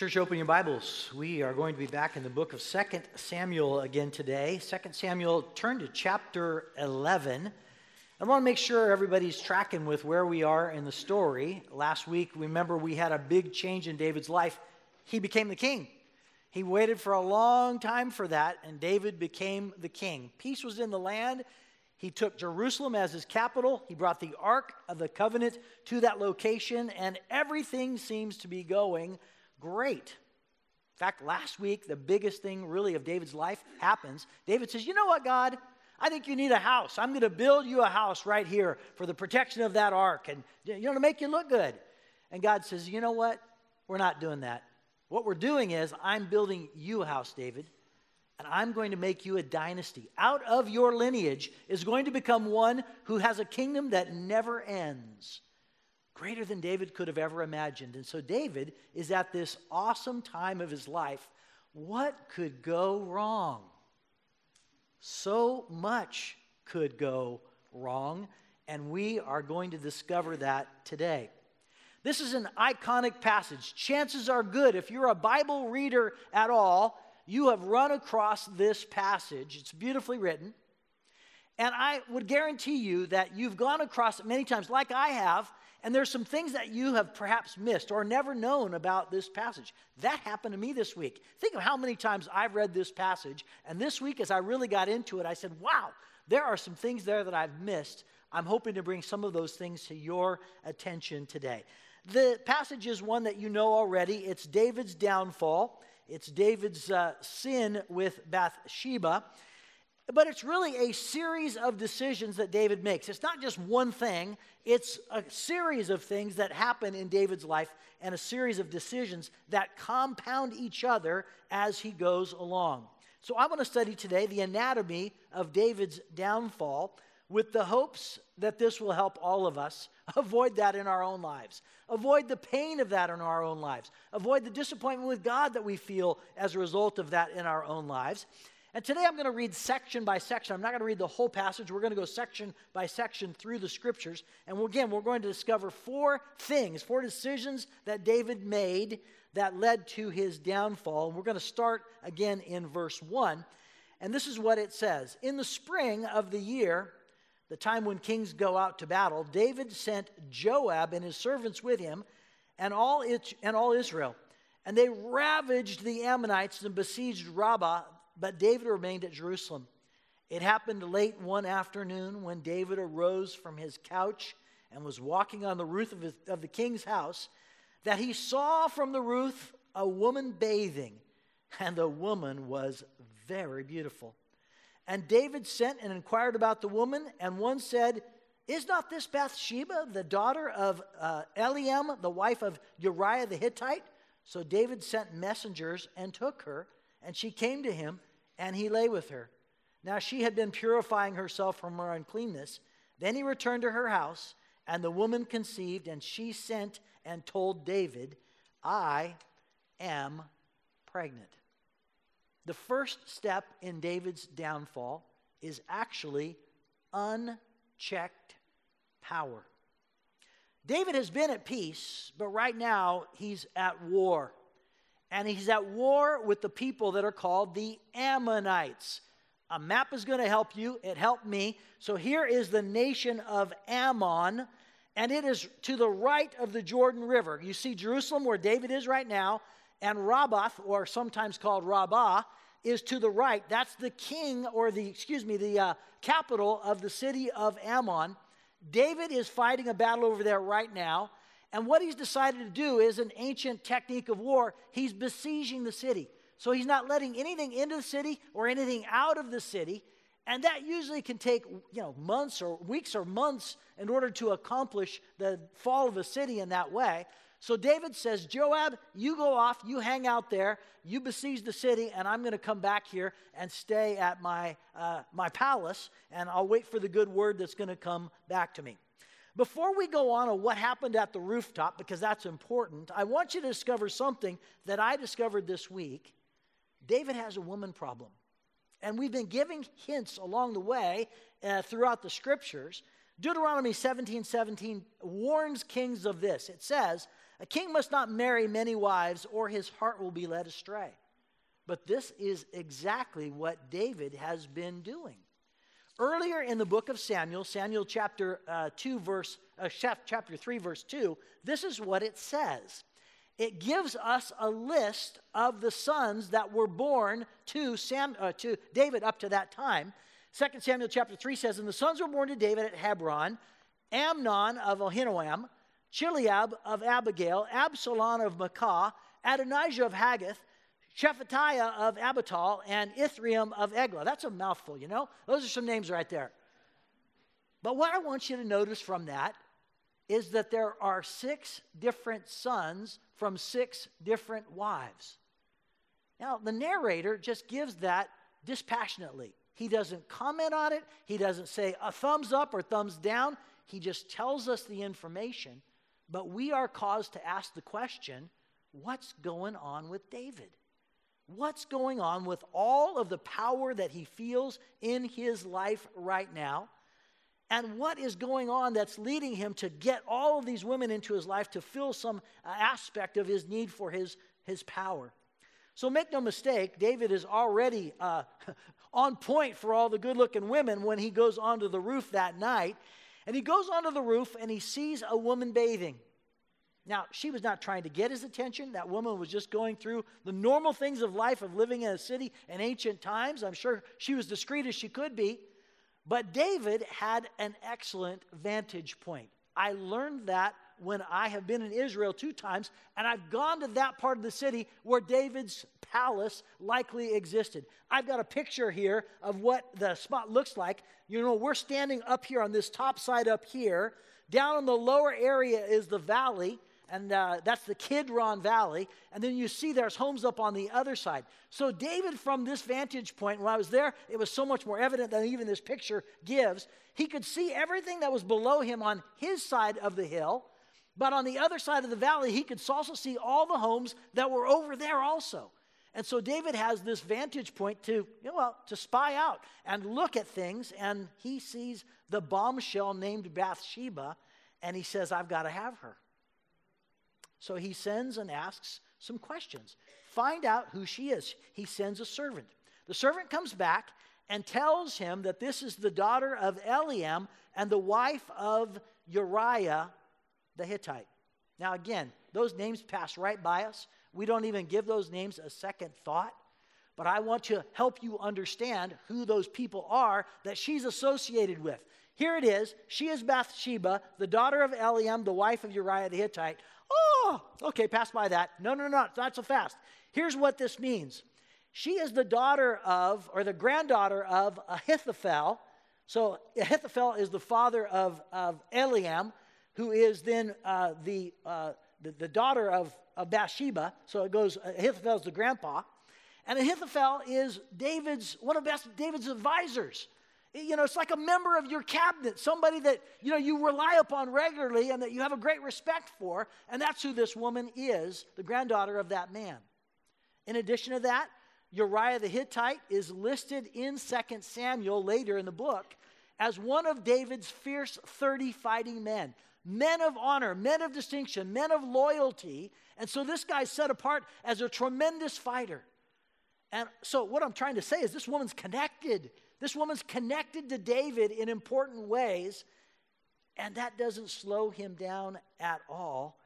Church, open your Bibles. We are going to be back in the book of 2 Samuel again today. 2 Samuel, turn to chapter 11. I want to make sure everybody's tracking with where we are in the story. Last week, remember, we had a big change in David's life. He became the king. He waited for a long time for that, and David became the king. Peace was in the land. He took Jerusalem as his capital. He brought the Ark of the Covenant to that location, and everything seems to be going great. In fact, last week, the biggest thing really of David's life happens. David says, You know what, God? I think you need a house. I'm going to build you a house right here for the protection of that ark and, you know, to make you look good. And God says, You know what? We're not doing that. What we're doing is, I'm building you a house, David, and I'm going to make you a dynasty. Out of your lineage is going to become one who has a kingdom that never ends, greater than David could have ever imagined. And so, David is at this awesome time of his life. What could go wrong? So much could go wrong, and we are going to discover that today. This is an iconic passage. Chances are good, if you're a Bible reader at all, you have run across this passage. It's beautifully written. And I would guarantee you that you've gone across it many times, like I have, and there's some things that you have perhaps missed or never known about this passage. That happened to me this week. Think of how many times I've read this passage, and this week, as I really got into it, I said, wow, there are some things there that I've missed. I'm hoping to bring some of those things to your attention today. The passage is one that you know already. It's David's downfall, it's David's uh, sin with Bathsheba. But it's really a series of decisions that David makes. It's not just one thing, it's a series of things that happen in David's life and a series of decisions that compound each other as he goes along. So I want to study today the anatomy of David's downfall with the hopes that this will help all of us avoid that in our own lives, avoid the pain of that in our own lives, avoid the disappointment with God that we feel as a result of that in our own lives. And today I'm going to read section by section. I'm not going to read the whole passage. We're going to go section by section through the scriptures. And again, we're going to discover four things, four decisions that David made that led to his downfall. And we're going to start again in verse 1. And this is what it says In the spring of the year, the time when kings go out to battle, David sent Joab and his servants with him and all, and all Israel. And they ravaged the Ammonites and besieged Rabbah, but David remained at Jerusalem. It happened late one afternoon when David arose from his couch and was walking on the roof of, his, of the king's house that he saw from the roof a woman bathing, and the woman was very beautiful. And David sent and inquired about the woman, and one said, Is not this Bathsheba, the daughter of uh, Eliam, the wife of Uriah the Hittite? So David sent messengers and took her, and she came to him, and he lay with her. Now she had been purifying herself from her uncleanness. Then he returned to her house, and the woman conceived, and she sent and told David, I am pregnant. The first step in David's downfall is actually unchecked power. David has been at peace, but right now he's at war. And he's at war with the people that are called the Ammonites. A map is going to help you. It helped me. So here is the nation of Ammon, and it is to the right of the Jordan River. You see Jerusalem, where David is right now, and Rabbath, or sometimes called Rabbah, is to the right. That's the king, or the, excuse me, the uh, capital of the city of Ammon. David is fighting a battle over there right now. And what he's decided to do is an ancient technique of war. He's besieging the city. So he's not letting anything into the city or anything out of the city. And that usually can take, you know, months or weeks or months in order to accomplish the fall of a city in that way. So David says, Joab, you go off, you hang out there, you besiege the city, and I'm going to come back here and stay at my, uh, my palace, and I'll wait for the good word that's going to come back to me. Before we go on to what happened at the rooftop, because that's important, I want you to discover something that I discovered this week. David has a woman problem. And we've been giving hints along the way uh, throughout the scriptures. Deuteronomy 17 17 warns kings of this. It says, A king must not marry many wives, or his heart will be led astray. But this is exactly what David has been doing. Earlier in the book of Samuel, Samuel chapter uh, 2, verse, uh, chapter 3, verse 2, this is what it says. It gives us a list of the sons that were born to, Sam, uh, to David up to that time. 2 Samuel chapter 3 says, And the sons were born to David at Hebron Amnon of Ahinoam, Chileab of Abigail, Absalom of Maacah, Adonijah of Haggith, Shephatiah of Abital, and Ithream of Eglah. That's a mouthful, you know? Those are some names right there. But what I want you to notice from that is that there are six different sons from six different wives. Now, the narrator just gives that dispassionately. He doesn't comment on it, he doesn't say a thumbs up or thumbs down. He just tells us the information, but we are caused to ask the question what's going on with David? What's going on with all of the power that he feels in his life right now? And what is going on that's leading him to get all of these women into his life to fill some uh, aspect of his need for his, his power? So make no mistake, David is already uh, on point for all the good looking women when he goes onto the roof that night. And he goes onto the roof and he sees a woman bathing. Now, she was not trying to get his attention. That woman was just going through the normal things of life of living in a city in ancient times. I'm sure she was discreet as she could be. But David had an excellent vantage point. I learned that when I have been in Israel two times, and I've gone to that part of the city where David's palace likely existed. I've got a picture here of what the spot looks like. You know, we're standing up here on this top side up here. Down in the lower area is the valley and uh, that's the Kidron Valley. And then you see there's homes up on the other side. So, David, from this vantage point, when I was there, it was so much more evident than even this picture gives. He could see everything that was below him on his side of the hill, but on the other side of the valley, he could also see all the homes that were over there also. And so David has this vantage point to, you know, well, to spy out and look at things, and he sees the bombshell named Bathsheba, and he says, I've got to have her. So he sends and asks some questions. Find out who she is. He sends a servant. The servant comes back and tells him that this is the daughter of Eliam and the wife of Uriah the Hittite. Now, again, those names pass right by us. We don't even give those names a second thought. But I want to help you understand who those people are that she's associated with. Here it is. She is Bathsheba, the daughter of Eliam, the wife of Uriah the Hittite. Oh, okay, pass by that. No, no, no, not so fast. Here's what this means she is the daughter of, or the granddaughter of Ahithophel. So Ahithophel is the father of, of Eliam, who is then uh, the, uh, the, the, daughter of, of Bathsheba. So it goes, Ahithophel is the grandpa. And Ahithophel is David's, one of David's advisors. You know, it's like a member of your cabinet, somebody that, you know, you rely upon regularly and that you have a great respect for. And that's who this woman is, the granddaughter of that man. In addition to that, Uriah the Hittite is listed in 2 Samuel later in the book as one of David's fierce 30 fighting men. Men of honor, men of distinction, men of loyalty. And so this guy's set apart as a tremendous fighter. And so what I'm trying to say is this woman's connected this woman's connected to David in important ways, and that doesn't slow him down at all.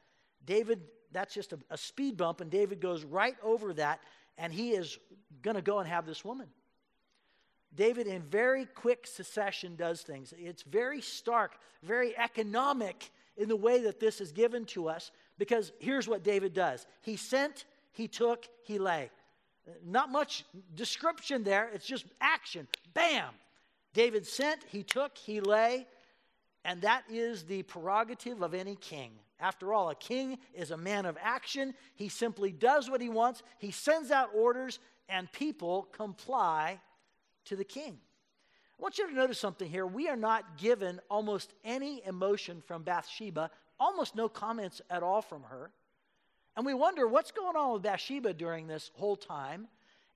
David, that's just a, a speed bump, and David goes right over that, and he is going to go and have this woman. David, in very quick succession, does things. It's very stark, very economic in the way that this is given to us, because here's what David does He sent, he took, he lay. Not much description there, it's just action. Bam! David sent, he took, he lay, and that is the prerogative of any king. After all, a king is a man of action. He simply does what he wants, he sends out orders, and people comply to the king. I want you to notice something here. We are not given almost any emotion from Bathsheba, almost no comments at all from her. And we wonder what's going on with Bathsheba during this whole time.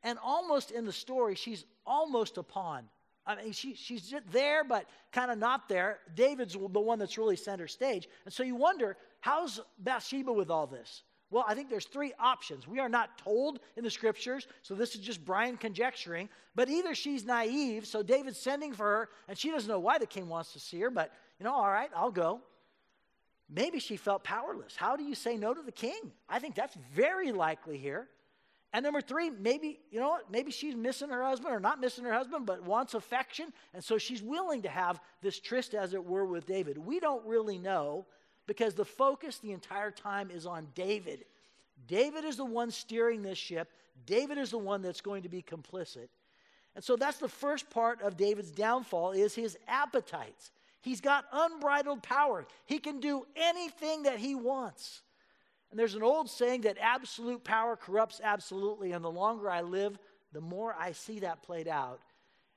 And almost in the story, she's almost a pawn. I mean, she, she's there, but kind of not there. David's the one that's really center stage. And so you wonder how's Bathsheba with all this? Well, I think there's three options. We are not told in the scriptures, so this is just Brian conjecturing. But either she's naive, so David's sending for her, and she doesn't know why the king wants to see her, but, you know, all right, I'll go. Maybe she felt powerless. How do you say no to the king? I think that's very likely here. And number three, maybe, you know what? Maybe she's missing her husband or not missing her husband, but wants affection. And so she's willing to have this tryst, as it were, with David. We don't really know because the focus the entire time is on David. David is the one steering this ship, David is the one that's going to be complicit. And so that's the first part of David's downfall is his appetites. He's got unbridled power. He can do anything that he wants. And there's an old saying that absolute power corrupts absolutely, and the longer I live, the more I see that played out.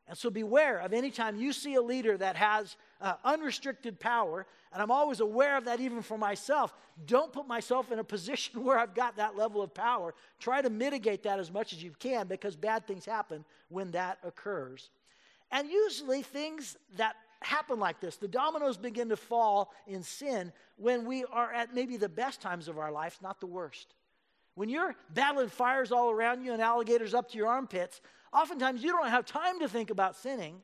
And so beware of any time you see a leader that has uh, unrestricted power, and I'm always aware of that even for myself. Don't put myself in a position where I've got that level of power. Try to mitigate that as much as you can because bad things happen when that occurs. And usually, things that happen like this. The dominoes begin to fall in sin when we are at maybe the best times of our lives, not the worst. When you're battling fires all around you and alligators up to your armpits, oftentimes you don't have time to think about sinning.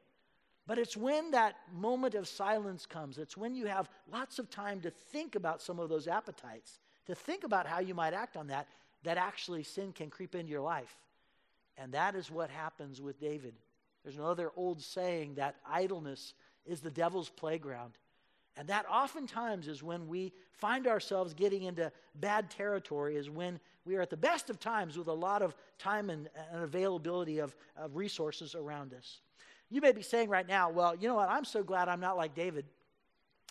But it's when that moment of silence comes, it's when you have lots of time to think about some of those appetites, to think about how you might act on that, that actually sin can creep into your life. And that is what happens with David. There's another old saying that idleness is the devil's playground. And that oftentimes is when we find ourselves getting into bad territory, is when we are at the best of times with a lot of time and, and availability of, of resources around us. You may be saying right now, well, you know what? I'm so glad I'm not like David.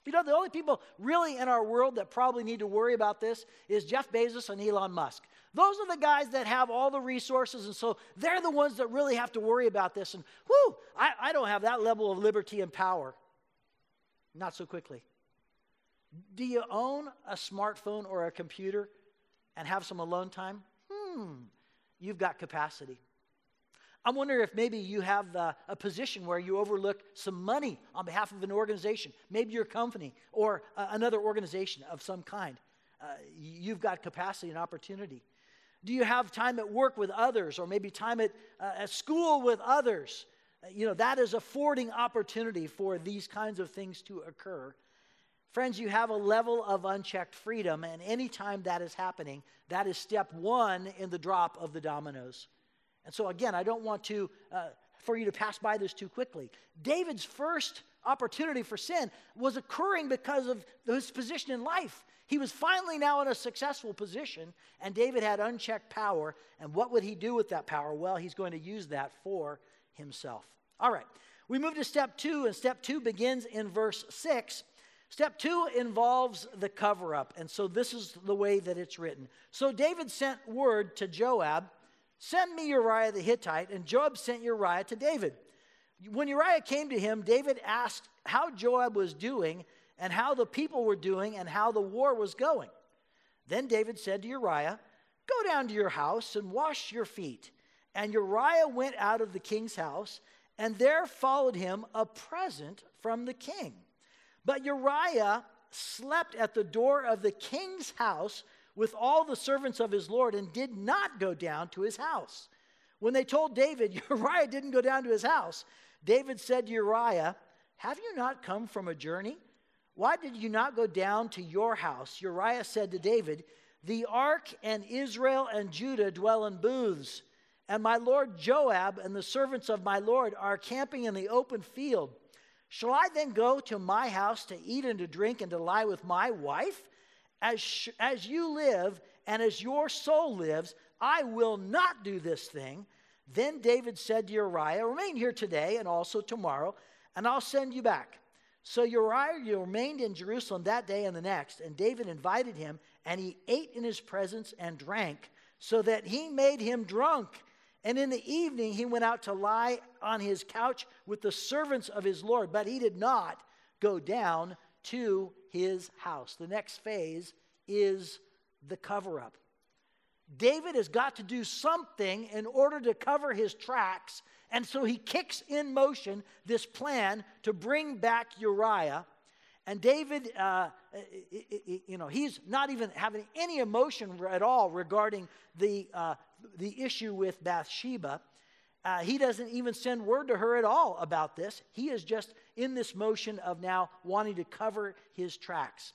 You know, the only people really in our world that probably need to worry about this is Jeff Bezos and Elon Musk. Those are the guys that have all the resources, and so they're the ones that really have to worry about this. And whoo, I, I don't have that level of liberty and power. Not so quickly. Do you own a smartphone or a computer and have some alone time? Hmm, you've got capacity. I'm wondering if maybe you have uh, a position where you overlook some money on behalf of an organization, maybe your company or uh, another organization of some kind. Uh, you've got capacity and opportunity. Do you have time at work with others or maybe time at, uh, at school with others? Uh, you know, that is affording opportunity for these kinds of things to occur. Friends, you have a level of unchecked freedom, and anytime that is happening, that is step one in the drop of the dominoes. And so, again, I don't want to, uh, for you to pass by this too quickly. David's first opportunity for sin was occurring because of his position in life. He was finally now in a successful position, and David had unchecked power. And what would he do with that power? Well, he's going to use that for himself. All right, we move to step two, and step two begins in verse six. Step two involves the cover up, and so this is the way that it's written. So David sent word to Joab Send me Uriah the Hittite. And Joab sent Uriah to David. When Uriah came to him, David asked how Joab was doing and how the people were doing and how the war was going. Then David said to Uriah, Go down to your house and wash your feet. And Uriah went out of the king's house, and there followed him a present from the king. But Uriah slept at the door of the king's house with all the servants of his Lord and did not go down to his house. When they told David, Uriah didn't go down to his house, David said to Uriah, Have you not come from a journey? Why did you not go down to your house? Uriah said to David, The ark and Israel and Judah dwell in booths, and my lord Joab and the servants of my lord are camping in the open field. Shall I then go to my house to eat and to drink and to lie with my wife? As, sh- as you live and as your soul lives, I will not do this thing. Then David said to Uriah, Remain here today and also tomorrow, and I'll send you back. So Uriah remained in Jerusalem that day and the next, and David invited him, and he ate in his presence and drank, so that he made him drunk. And in the evening he went out to lie on his couch with the servants of his Lord, but he did not go down to his house. The next phase is the cover up. David has got to do something in order to cover his tracks, and so he kicks in motion this plan to bring back Uriah. And David, uh, you know, he's not even having any emotion at all regarding the, uh, the issue with Bathsheba. Uh, he doesn't even send word to her at all about this. He is just in this motion of now wanting to cover his tracks.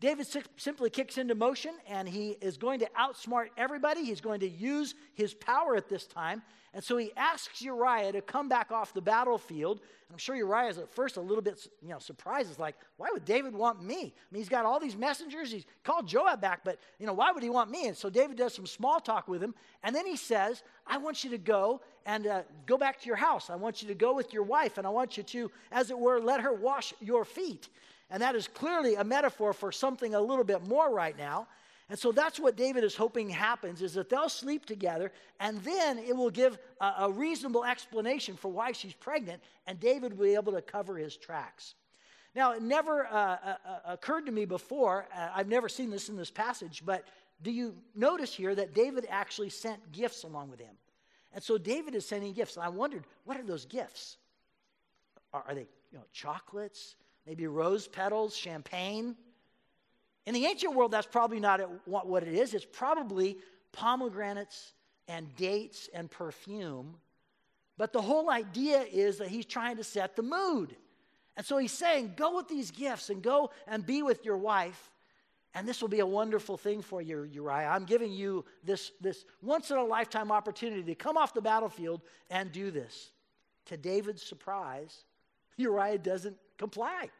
David simply kicks into motion and he is going to outsmart everybody. He's going to use his power at this time. And so he asks Uriah to come back off the battlefield. And I'm sure Uriah is at first a little bit you know, surprised. It's like, why would David want me? I mean, he's got all these messengers. He's called Joab back, but you know, why would he want me? And so David does some small talk with him. And then he says, I want you to go and uh, go back to your house. I want you to go with your wife, and I want you to, as it were, let her wash your feet. And that is clearly a metaphor for something a little bit more right now. And so that's what David is hoping happens is that they'll sleep together and then it will give a, a reasonable explanation for why she's pregnant and David will be able to cover his tracks. Now, it never uh, uh, uh occurred to me before, uh, I've never seen this in this passage, but do you notice here that David actually sent gifts along with him? And so David is sending gifts. And I wondered, what are those gifts? Are, are they you know, chocolates? Maybe rose petals, champagne. In the ancient world, that's probably not what it is. It's probably pomegranates and dates and perfume. But the whole idea is that he's trying to set the mood. And so he's saying, go with these gifts and go and be with your wife. And this will be a wonderful thing for you, Uriah. I'm giving you this, this once in a lifetime opportunity to come off the battlefield and do this. To David's surprise, Uriah doesn't comply.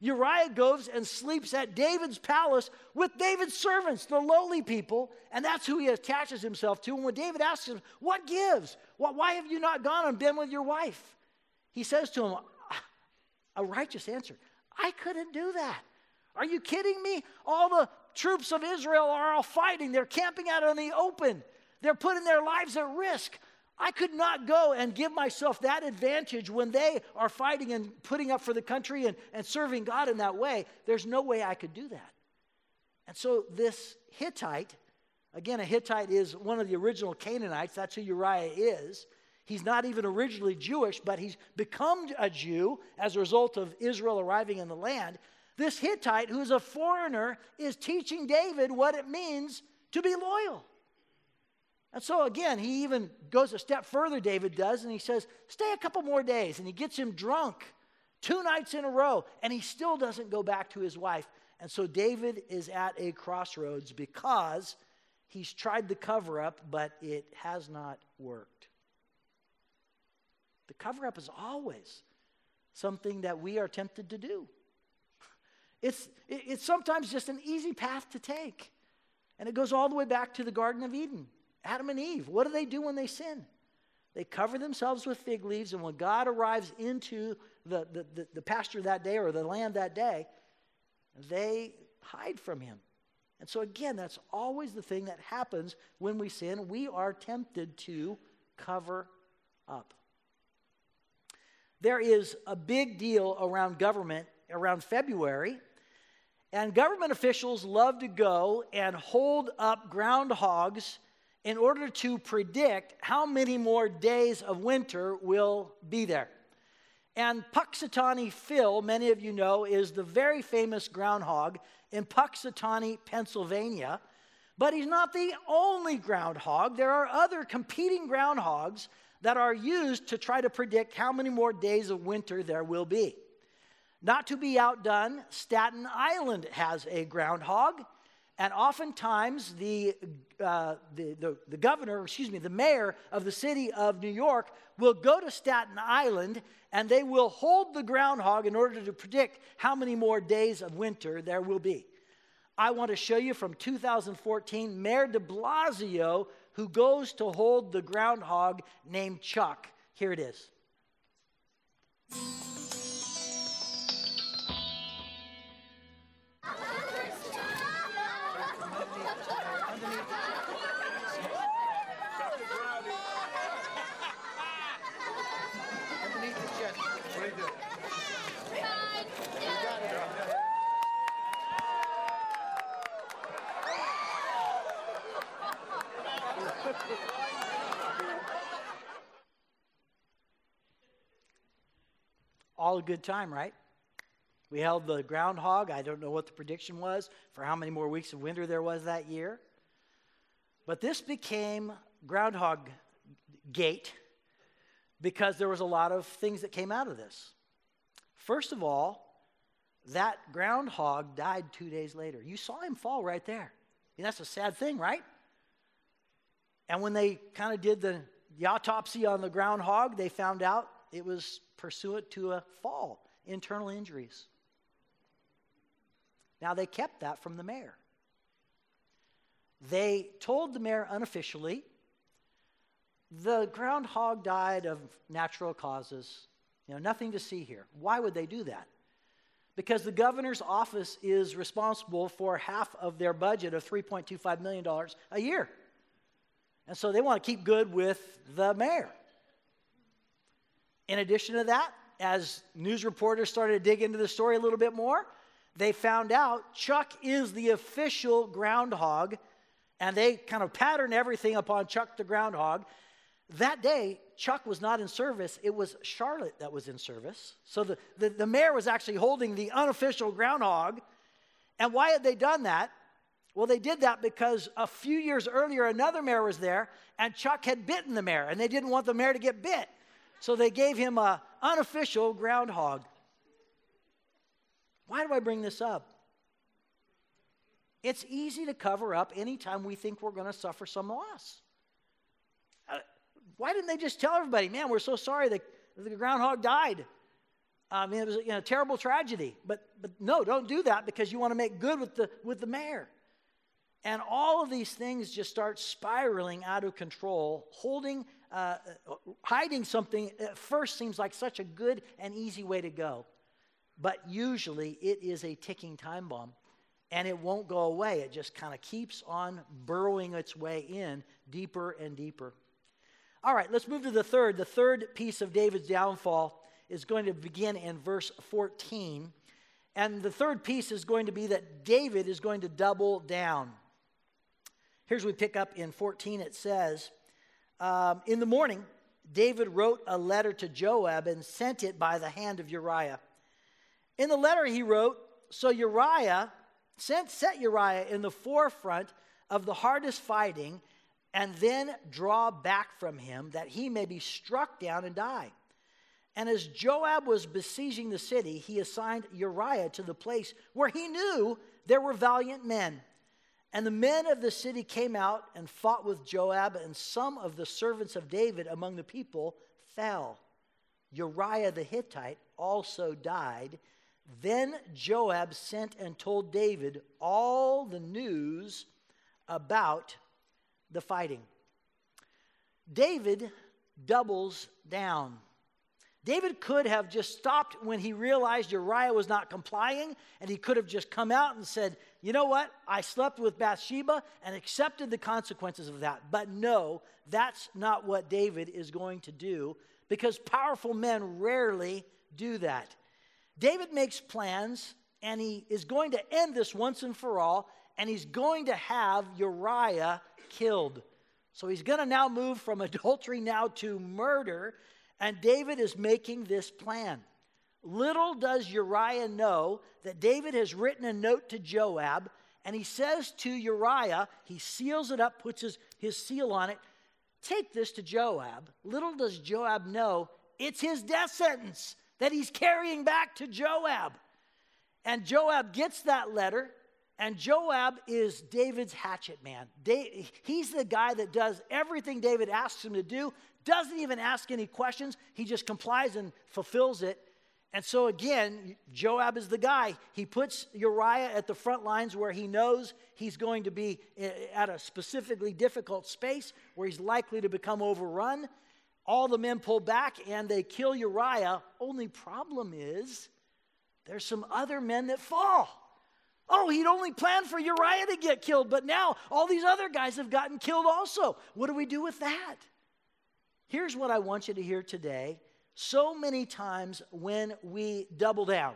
Uriah goes and sleeps at David's palace with David's servants, the lowly people, and that's who he attaches himself to. And when David asks him, What gives? Why have you not gone and been with your wife? He says to him, A righteous answer I couldn't do that. Are you kidding me? All the troops of Israel are all fighting, they're camping out in the open, they're putting their lives at risk. I could not go and give myself that advantage when they are fighting and putting up for the country and, and serving God in that way. There's no way I could do that. And so, this Hittite, again, a Hittite is one of the original Canaanites. That's who Uriah is. He's not even originally Jewish, but he's become a Jew as a result of Israel arriving in the land. This Hittite, who's a foreigner, is teaching David what it means to be loyal. And so again, he even goes a step further, David does, and he says, Stay a couple more days. And he gets him drunk two nights in a row, and he still doesn't go back to his wife. And so David is at a crossroads because he's tried the cover up, but it has not worked. The cover up is always something that we are tempted to do. It's, it's sometimes just an easy path to take. And it goes all the way back to the Garden of Eden. Adam and Eve, what do they do when they sin? They cover themselves with fig leaves, and when God arrives into the, the, the, the pasture that day or the land that day, they hide from him. And so, again, that's always the thing that happens when we sin. We are tempted to cover up. There is a big deal around government around February and government officials love to go and hold up groundhogs in order to predict how many more days of winter will be there. And Punxsutawney Phil, many of you know, is the very famous groundhog in Punxsutawney, Pennsylvania. But he's not the only groundhog. There are other competing groundhogs that are used to try to predict how many more days of winter there will be. Not to be outdone, Staten Island has a groundhog. And oftentimes, the, uh, the, the, the, governor, excuse me, the mayor of the city of New York will go to Staten Island and they will hold the groundhog in order to predict how many more days of winter there will be. I want to show you from 2014 Mayor de Blasio, who goes to hold the groundhog named Chuck. Here it is. All a good time, right? We held the groundhog. I don't know what the prediction was for how many more weeks of winter there was that year. But this became Groundhog Gate because there was a lot of things that came out of this. First of all, that groundhog died two days later. You saw him fall right there. And that's a sad thing, right? And when they kind of did the, the autopsy on the groundhog, they found out it was pursuant to a fall, internal injuries. Now, they kept that from the mayor. They told the mayor unofficially the groundhog died of natural causes. You know, nothing to see here. Why would they do that? Because the governor's office is responsible for half of their budget of $3.25 million a year. And so they want to keep good with the mayor. In addition to that, as news reporters started to dig into the story a little bit more, they found out Chuck is the official groundhog, and they kind of pattern everything upon Chuck the groundhog. That day, Chuck was not in service, it was Charlotte that was in service. So the, the, the mayor was actually holding the unofficial groundhog. And why had they done that? Well, they did that because a few years earlier, another mayor was there, and Chuck had bitten the mayor, and they didn't want the mayor to get bit. So they gave him a unofficial groundhog. Why do I bring this up? It's easy to cover up anytime we think we're going to suffer some loss. Uh, why didn't they just tell everybody, man, we're so sorry that the groundhog died? I mean, it was you know, a terrible tragedy. But, but no, don't do that because you want to make good with the, with the mayor. And all of these things just start spiraling out of control. Holding, uh, hiding something at first seems like such a good and easy way to go. But usually it is a ticking time bomb. And it won't go away. It just kind of keeps on burrowing its way in deeper and deeper. All right, let's move to the third. The third piece of David's downfall is going to begin in verse 14. And the third piece is going to be that David is going to double down. Here's what we pick up in 14. It says, um, In the morning, David wrote a letter to Joab and sent it by the hand of Uriah. In the letter, he wrote, So Uriah sent, set Uriah in the forefront of the hardest fighting and then draw back from him that he may be struck down and die. And as Joab was besieging the city, he assigned Uriah to the place where he knew there were valiant men and the men of the city came out and fought with Joab, and some of the servants of David among the people fell. Uriah the Hittite also died. Then Joab sent and told David all the news about the fighting. David doubles down. David could have just stopped when he realized Uriah was not complying, and he could have just come out and said, You know what? I slept with Bathsheba and accepted the consequences of that. But no, that's not what David is going to do because powerful men rarely do that. David makes plans, and he is going to end this once and for all, and he's going to have Uriah killed. So he's going to now move from adultery now to murder and David is making this plan. Little does Uriah know that David has written a note to Joab, and he says to Uriah, he seals it up, puts his, his seal on it, take this to Joab. Little does Joab know it's his death sentence that he's carrying back to Joab. And Joab gets that letter, and Joab is David's hatchet man. He's the guy that does everything David asks him to do doesn't even ask any questions. He just complies and fulfills it. And so, again, Joab is the guy. He puts Uriah at the front lines where he knows he's going to be at a specifically difficult space where he's likely to become overrun. All the men pull back and they kill Uriah. Only problem is there's some other men that fall. Oh, he'd only planned for Uriah to get killed, but now all these other guys have gotten killed also. What do we do with that? Here's what I want you to hear today. So many times when we double down,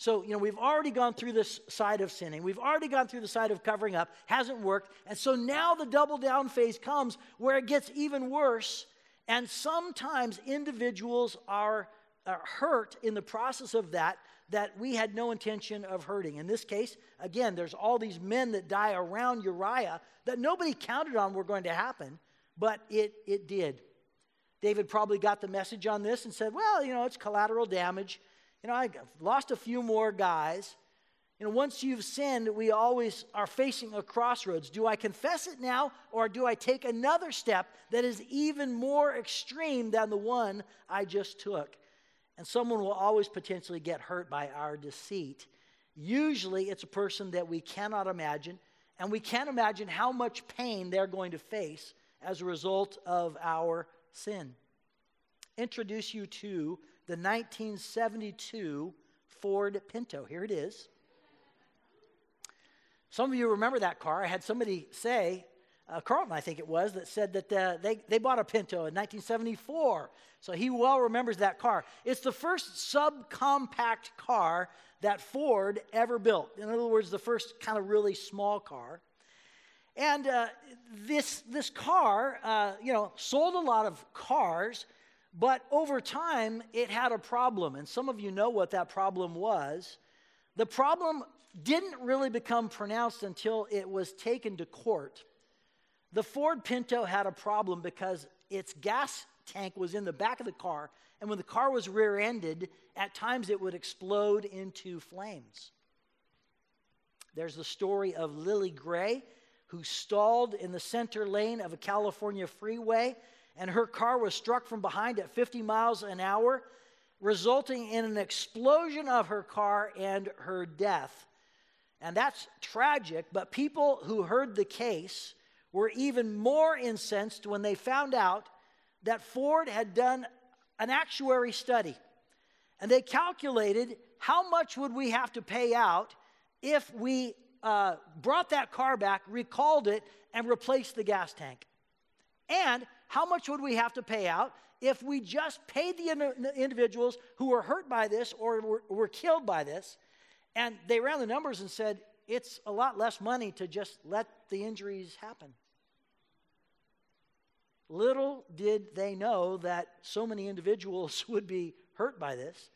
so, you know, we've already gone through this side of sinning. We've already gone through the side of covering up. Hasn't worked. And so now the double down phase comes where it gets even worse. And sometimes individuals are, are hurt in the process of that that we had no intention of hurting. In this case, again, there's all these men that die around Uriah that nobody counted on were going to happen, but it, it did. David probably got the message on this and said, Well, you know, it's collateral damage. You know, I've lost a few more guys. You know, once you've sinned, we always are facing a crossroads. Do I confess it now, or do I take another step that is even more extreme than the one I just took? And someone will always potentially get hurt by our deceit. Usually, it's a person that we cannot imagine, and we can't imagine how much pain they're going to face as a result of our sin. Introduce you to the 1972 Ford Pinto. Here it is. Some of you remember that car. I had somebody say, uh, Carlton, I think it was, that said that uh, they, they bought a Pinto in 1974. So he well remembers that car. It's the first subcompact car that Ford ever built. In other words, the first kind of really small car. And uh, this, this car, uh, you know, sold a lot of cars, but over time it had a problem. And some of you know what that problem was. The problem didn't really become pronounced until it was taken to court. The Ford Pinto had a problem because its gas tank was in the back of the car, and when the car was rear ended, at times it would explode into flames. There's the story of Lily Gray, who stalled in the center lane of a California freeway, and her car was struck from behind at 50 miles an hour, resulting in an explosion of her car and her death. And that's tragic, but people who heard the case were even more incensed when they found out that Ford had done an actuary study. And they calculated how much would we have to pay out if we uh, brought that car back, recalled it, and replaced the gas tank. And how much would we have to pay out if we just paid the individuals who were hurt by this or were, were killed by this? And they ran the numbers and said, it's a lot less money to just let the injuries happen. Little did they know that so many individuals would be hurt by this.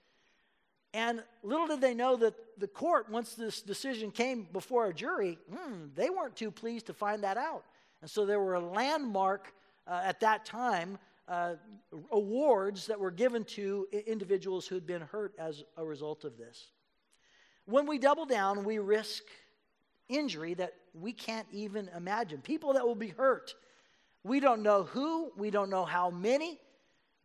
And little did they know that the court, once this decision came before a jury, hmm, they weren't too pleased to find that out. And so there were landmark uh, at that time uh, awards that were given to individuals who had been hurt as a result of this. When we double down, we risk injury that we can't even imagine. People that will be hurt. We don't know who, we don't know how many,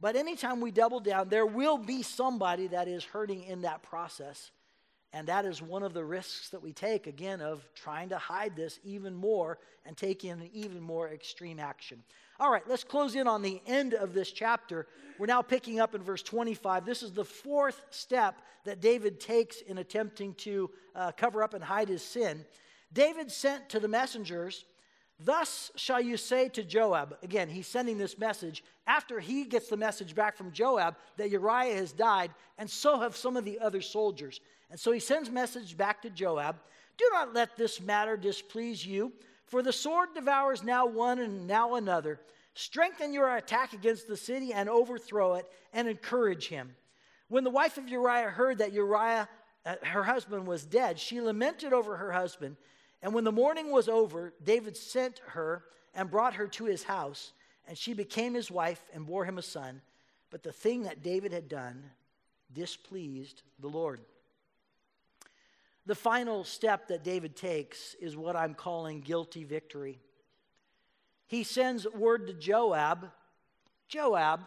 but anytime we double down, there will be somebody that is hurting in that process. And that is one of the risks that we take, again, of trying to hide this even more and taking an even more extreme action. All right, let's close in on the end of this chapter. We're now picking up in verse 25. This is the fourth step that David takes in attempting to uh, cover up and hide his sin. David sent to the messengers, Thus shall you say to Joab, again, he's sending this message after he gets the message back from Joab that Uriah has died, and so have some of the other soldiers. And so he sends message back to Joab Do not let this matter displease you, for the sword devours now one and now another. Strengthen your attack against the city and overthrow it, and encourage him. When the wife of Uriah heard that Uriah, uh, her husband, was dead, she lamented over her husband. And when the morning was over, David sent her and brought her to his house, and she became his wife and bore him a son. But the thing that David had done displeased the Lord. The final step that David takes is what I'm calling guilty victory. He sends word to Joab Joab,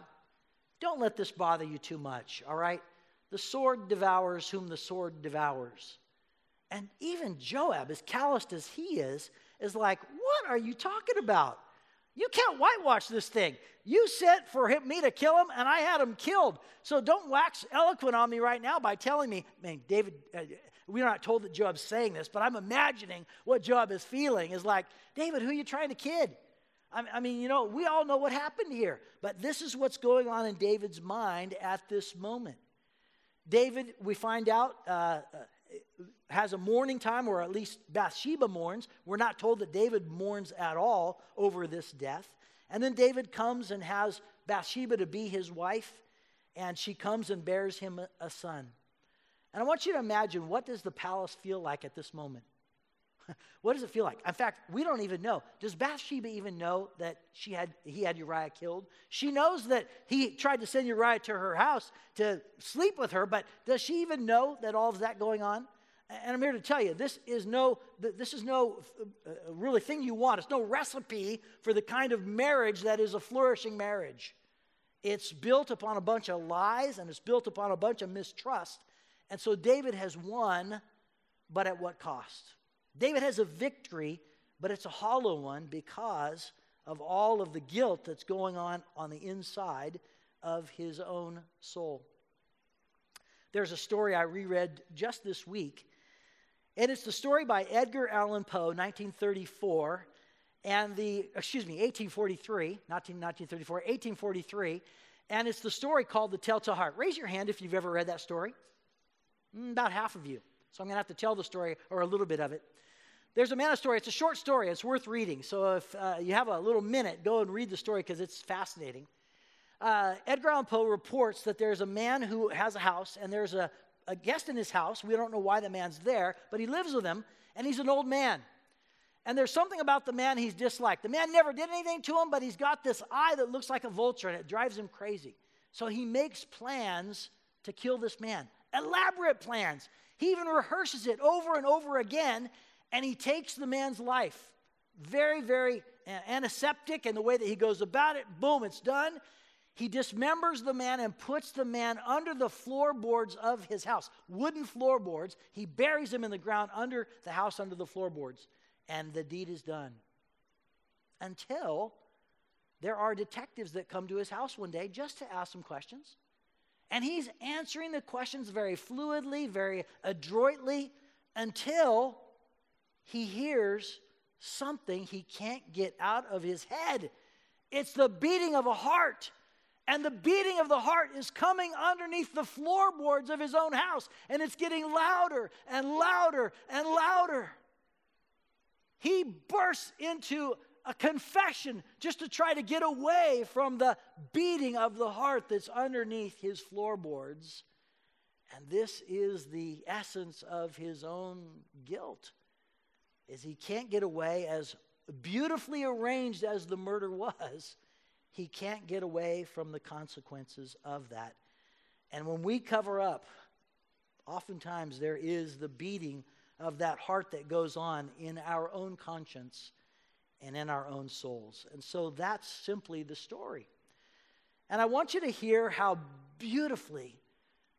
don't let this bother you too much, all right? The sword devours whom the sword devours. And even Joab, as calloused as he is, is like, What are you talking about? You can't whitewash this thing. You sent for him, me to kill him, and I had him killed. So don't wax eloquent on me right now by telling me, man, David, uh, we're not told that Joab's saying this, but I'm imagining what Joab is feeling is like, David, who are you trying to kid? I, mean, you know, we all know what happened here, but this is what's going on in David's mind at this moment. David, we find out, uh, uh has a mourning time, or at least Bathsheba mourns. We're not told that David mourns at all over this death. And then David comes and has Bathsheba to be his wife, and she comes and bears him a son. And I want you to imagine what does the palace feel like at this moment? What does it feel like? In fact, we don't even know. Does Bathsheba even know that she had he had Uriah killed? She knows that he tried to send Uriah to her house to sleep with her, but does she even know that all of that going on? And I'm here to tell you, this is no, this is no uh, really thing you want. It's no recipe for the kind of marriage that is a flourishing marriage. It's built upon a bunch of lies and it's built upon a bunch of mistrust. And so David has won, but at what cost? David has a victory, but it's a hollow one because of all of the guilt that's going on on the inside of his own soul. There's a story I reread just this week and it's the story by Edgar Allan Poe, 1934, and the, excuse me, 1843, not 1934, 1843. And it's the story called The Telltale Heart. Raise your hand if you've ever read that story. Mm, about half of you. So I'm going to have to tell the story or a little bit of it. There's a man story. It's a short story. It's worth reading. So if uh, you have a little minute, go and read the story because it's fascinating. Uh, Edgar Allan Poe reports that there's a man who has a house, and there's a a guest in his house. We don't know why the man's there, but he lives with him, and he's an old man. And there's something about the man he's disliked. The man never did anything to him, but he's got this eye that looks like a vulture, and it drives him crazy. So he makes plans to kill this man, elaborate plans. He even rehearses it over and over again, and he takes the man's life. Very, very uh, antiseptic in the way that he goes about it. Boom, it's done. He dismembers the man and puts the man under the floorboards of his house, wooden floorboards. He buries him in the ground under the house, under the floorboards, and the deed is done. Until there are detectives that come to his house one day just to ask some questions. And he's answering the questions very fluidly, very adroitly, until he hears something he can't get out of his head. It's the beating of a heart. And the beating of the heart is coming underneath the floorboards of his own house, and it's getting louder and louder and louder. He bursts into a confession just to try to get away from the beating of the heart that's underneath his floorboards. And this is the essence of his own guilt. Is he can't get away as beautifully arranged as the murder was he can't get away from the consequences of that. And when we cover up, oftentimes there is the beating of that heart that goes on in our own conscience and in our own souls. And so that's simply the story. And I want you to hear how beautifully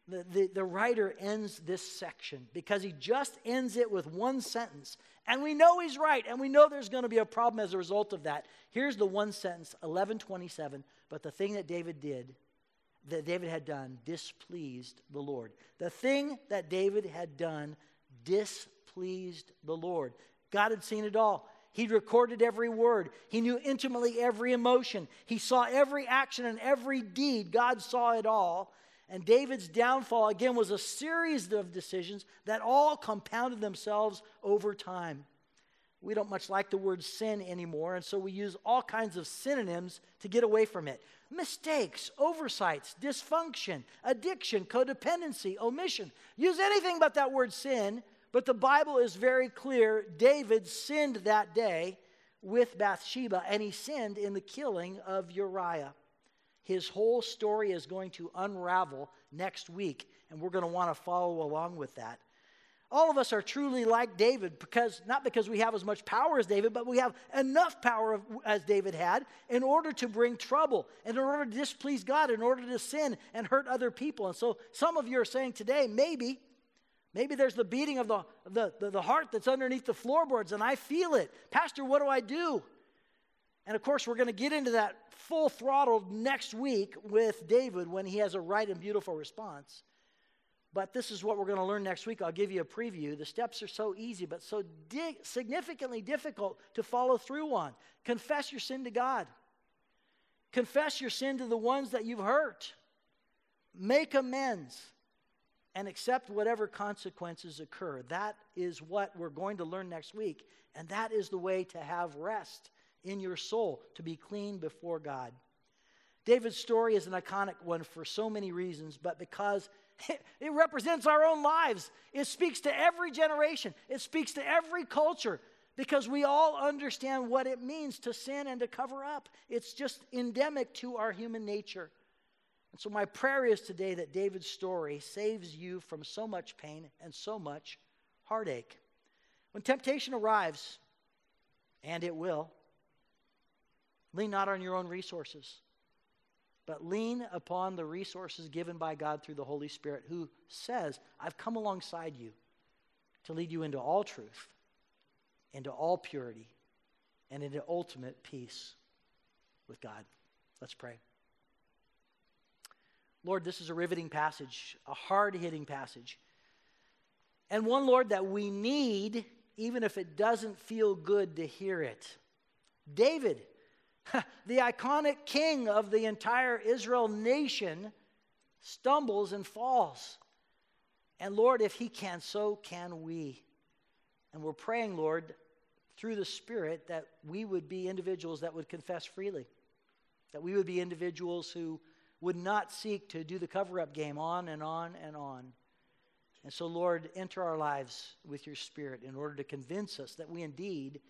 the, the, the, writer ends this section because he just ends it with one sentence. And we know he's right, and we know there's going to be a problem as a result of that. Here's the one sentence, 1127. But the thing that David did, that David had done, displeased the Lord. The thing that David had done displeased the Lord. God had seen it all. He recorded every word. He knew intimately every emotion. He saw every action and every deed. God saw it all. And David's downfall, again, was a series of decisions that all compounded themselves over time. We don't much like the word sin anymore, and so we use all kinds of synonyms to get away from it mistakes, oversights, dysfunction, addiction, codependency, omission. Use anything but that word sin, but the Bible is very clear. David sinned that day with Bathsheba, and he sinned in the killing of Uriah. His whole story is going to unravel next week, and we're going to want to follow along with that. All of us are truly like David because not because we have as much power as David, but we have enough power as David had in order to bring trouble, and in order to displease God, in order to sin and hurt other people. And so some of you are saying today, maybe, maybe there's the beating of the, the, the, the heart that's underneath the floorboards, and I feel it. Pastor, what do I do? And of course, we're going to get into that full throttle next week with David when he has a right and beautiful response. But this is what we're going to learn next week. I'll give you a preview. The steps are so easy, but so significantly difficult to follow through on. Confess your sin to God, confess your sin to the ones that you've hurt, make amends, and accept whatever consequences occur. That is what we're going to learn next week, and that is the way to have rest in your soul to be clean before God. David's story is an iconic one for so many reasons, but because it represents our own lives. It speaks to every generation, it speaks to every culture because we all understand what it means to sin and to cover up. It's just endemic to our human nature. And so, my prayer is today that David's story saves you from so much pain and so much heartache. When temptation arrives, and it will, lean not on your own resources, but lean upon the resources given by God through the Holy Spirit, who says, I've come alongside you to lead you into all truth, into all purity, and into ultimate peace with God. Let's pray. Lord, this is a riveting passage, a hard hitting passage. And one, Lord, that we need, even if it doesn't feel good to hear it. David, the iconic king of the entire Israel nation, stumbles and falls. And Lord, if he can, so can we. And we're praying, Lord, through the Spirit, that we would be individuals that would confess freely, that we would be individuals who would not seek to do the cover up game on and on and on. And so, Lord, enter our lives with your Spirit in order to convince us that we indeed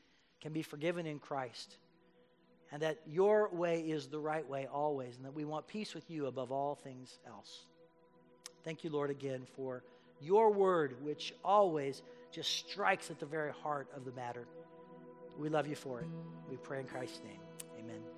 can be forgiven in Christ and that your way is the right way always, and that we want peace with you above all things else. Thank you, Lord, again for your word, which always just strikes at the very heart of the matter. We love you for it. We pray in Christ's name. Amen.